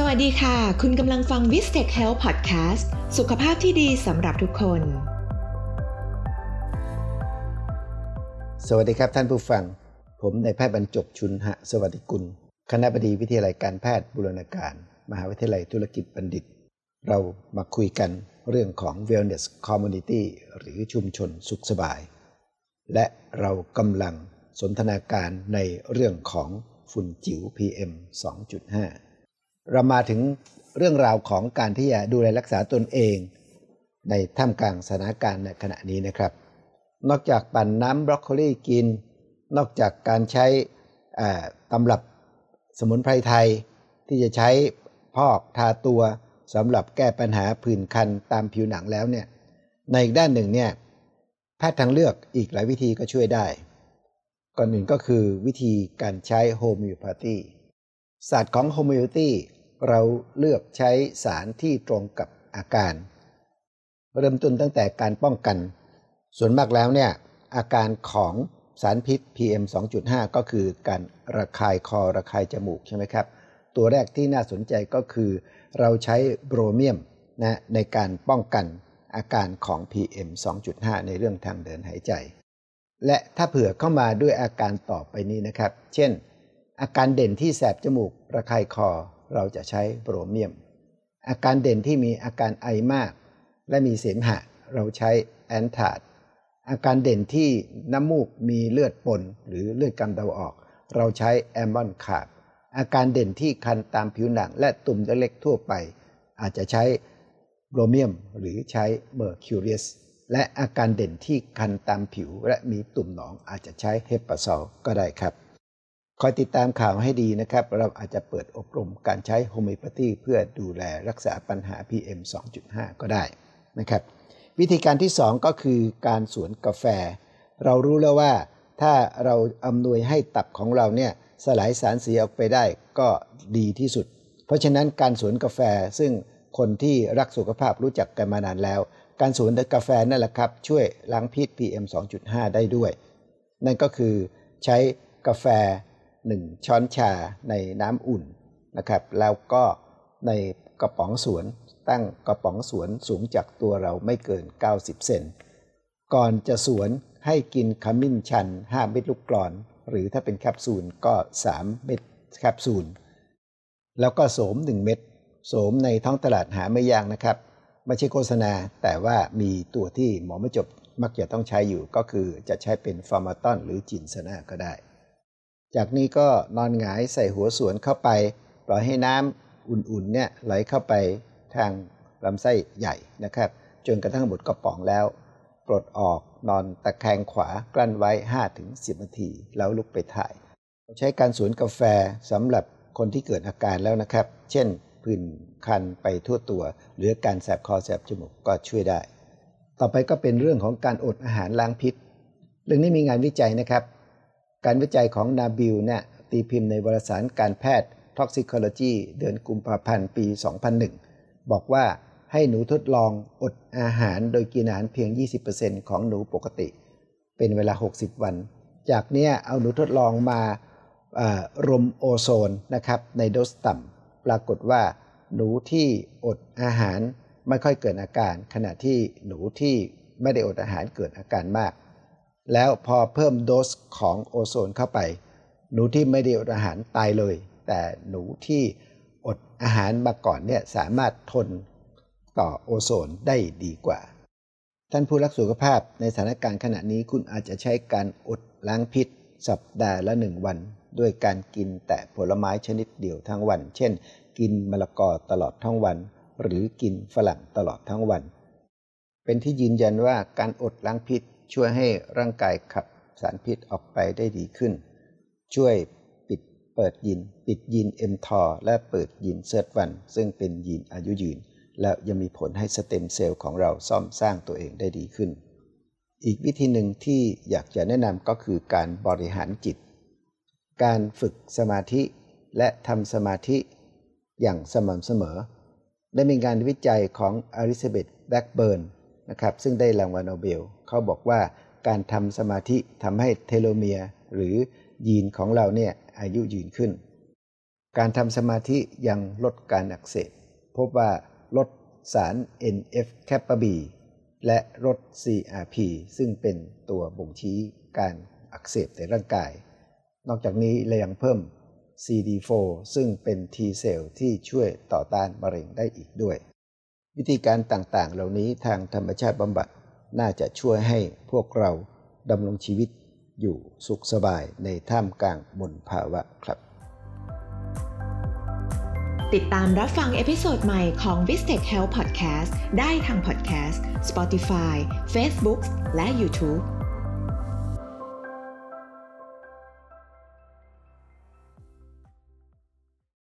สวัสดีค่ะ คุณกำลังฟัง v i s t e c h Health Podcast สุขภาพที่ดีสำหรับทุกคน สวัสดีครับท่านผู้ฟัง ผมนายแพทย์บรรจบชุนหะ สวัสดิกุล คณะบดีวิทยาลัยการแพทย์บุรณาการ มหาวิทยาลัยธุรกิจบัณฑิต เรามาคุยกันเรื่องของ Wellness Community หรือชุมชนสุขสบาย และเรากำลังสนทนาการในเรื่องของฝุ่นจิ๋ว PM 2.5 เรามาถึงเรื่องราวของการที่จะดูแลรักษาตนเอง ในท่ามกลางสถานการณ์ในขณะนี้นะครับ นอกจากปั่นน้ำบรอกโคลีกิน นอกจากการใช้ตำรับสมุนไพรไทย ที่จะใช้พอกทาตัวสำหรับแก้ปัญหาผื่นคันตามผิวหนังแล้วเนี่ยในอีกด้านหนึ่งเนี่ยแพทย์ทางเลือกอีกหลายวิธีก็ช่วยได้ ก่อนหนึ่งก็คือวิธีการใช้ homeopathy ศาสตร์ของ homeopathy เราเลือกใช้สารที่ตรงกับอาการ เริ่มต้นตั้งแต่การป้องกัน ส่วนมากแล้วเนี่ยอาการของสารพิษ PM 2.5 ก็คือการระคายคอระคายจมูกใช่ไหมครับ ตัวแรกที่น่าสนใจก็คือ เราใช้ Bromiumนะในการป้องกันอาการของ PM 2.5 ในเรื่องทางเดินหายใจ และถ้าเผื่อเข้ามาด้วยอาการต่อไปนี้นะครับ เช่น อาการเด่นที่แสบจมูกระคายคอเราจะใช้โบรเมียม อาการเด่นที่มีอาการไอมาก และมีเสมหะ เราใช้แอนทาดอาการเด่นที่น้ำมูกมีเลือดปนหรือเลือดกำเดาออก เราใช้แอมบอนคาบอาการเด่นที่คันตามผิวหนังและตุ่มเล็กๆทั่วไป อาจจะใช้ Bromium หรือใช้ Mercurius และอาการเด่นที่คันตามผิวและมีตุ่มหนองอาจจะใช้ Hepar sulph ก็ได้ครับ คอยติดตามข่าวให้ดีนะครับ เราอาจจะเปิดอบรมการใช้ homeopathy เพื่อดูแลรักษาปัญหา PM 2.5 ก็ได้นะครับ วิธีการที่ 2 ก็คือการสวนกาแฟ เรารู้แล้วว่าถ้าเราอำนวยให้ตับของเราเนี่ยสลายสารเสียออกไปได้ก็ดีที่สุด เพราะฉะนั้นการสวนกาแฟซึ่งคนที่รักสุขภาพรู้จักกันมานานแล้ว การสวนกาแฟนั่นแหละครับ ช่วยล้างพิษ PM 2.5 ได้ด้วย นั่นก็คือใช้กาแฟ 1 ช้อนชาในน้ำอุ่นนะครับ แล้วก็ในกระป๋องสวน ตั้งกระป๋องสวนสูงจากตัวเราไม่เกิน 90 เซนก่อนจะสวนให้กินขมิ้นชัน 5 เม็ดลูกกรอน หรือถ้าเป็นแคปซูลก็ 3 เม็ดแคปซูล แล้วก็โสม 1 เม็ดโสมในท้องตลาดหาไม่ยากนะครับไม่ใช่โฆษณา แต่ว่ามีตัวที่หมอไม่จบมักจะต้องใช้อยู่ก็คือจะใช้เป็นฟาร์มาตอนหรือจินสนาก็ได้ จากนี้ก็นอนหงายใส่หัวสวนเข้าไป ปล่อยให้น้ำอุ่นๆเนี่ยไหลเข้าไปทางลำไส้ใหญ่นะครับ จนกระทั่งหมดกระป๋องแล้ว ปลดออกนอนตะแคงขวากลั้นไว้ 5-10 นาที แล้วลุกไปถ่าย ใช้การสวนกาแฟสำหรับคนที่เกิดอาการแล้วนะครับ เช่นผื่นคันไปทั่วตัว หรือการแสบคอแสบจมูกก็ช่วยได้ ต่อไปก็เป็นเรื่องของการอดอาหารล้างพิษ เรื่องนี้มีงานวิจัยนะครับ การวิจัยของนาบิลเนี่ยตีพิมพ์ในวารสารการแพทย์ Toxicology เดือนกุมภาพันธ์ปี 2001 บอกว่าให้หนูทดลองอดอาหารโดยกินอาหารเพียง 20%ของหนูปกติ เป็นเวลา 60 วัน จากนี้เอาหนูทดลองมารมโอโซนนะครับในโดสต่ำปรากฏว่าหนูที่อดอาหารไม่ค่อยเกิดอาการ ขณะที่หนูที่ไม่ได้อดอาหารเกิดอาการมาก แล้วพอเพิ่มโดสของโอโซนเข้าไป หนูที่ไม่ได้อดอาหารตายเลย แต่หนูที่อดอาหารมาก่อนเนี่ยสามารถทนต่อโอโซนได้ดีกว่า ท่านผู้รักสุขภาพในสถานการณ์ขณะนี้คุณอาจจะใช้การอดล้างพิษ สัปดาห์ละหนึ่งวัน ด้วยการกินแต่ผลไม้ชนิดเดียวทั้งวัน เช่น กินมะละกอตลอดทั้งวัน หรือกินฝรั่งตลอดทั้งวัน เป็นที่ยืนยันว่าการอดล้างพิษ ช่วยให้ร่างกายขับสารพิษออกไปได้ดีขึ้น ช่วยปิดเปิดยีนปิดยีน mTOR และเปิดยีน SIRT1 ซึ่งเป็นยีนอายุยืน และยังมีผลให้สเต็มเซลล์ของเราซ่อมสร้างตัวเองได้ดีขึ้น อีกวิธีหนึ่งที่อยากจะแนะนำก็คือการบริหารจิต การฝึกสมาธิและทำสมาธิอย่างสม่ำเสมอ ได้มีการวิจัยของอลิซาเบธแบล็กเบิร์น นะครับซึ่งได้รางวัลโนเบลเขาบอกว่าการทำสมาธิทำให้เทโลเมียร์หรือยีนของเราเนี่ยอายุยืนขึ้น การทำสมาธิยังลดการอักเสบพบว่าลดสาร NF แคปบีและลด CRP ซึ่งเป็นตัวบ่งชี้การอักเสบในร่างกาย นอกจากนี้เรายังเพิ่ม CD4 ซึ่งเป็น T เซลล์ที่ช่วยต่อต้านมะเร็งได้อีกด้วย วิธีการต่างๆ เหล่านี้ทางธรรมชาติบำบัดน่าจะช่วยให้พวกเราดำรงชีวิตอยู่สุขสบายในท่ามกลางมลภาวะครับ ติดตามรับฟัง episode ใหม่ของ v i s t e c h Health Podcast ได้ทาง Podcast Spotify Facebook และ YouTube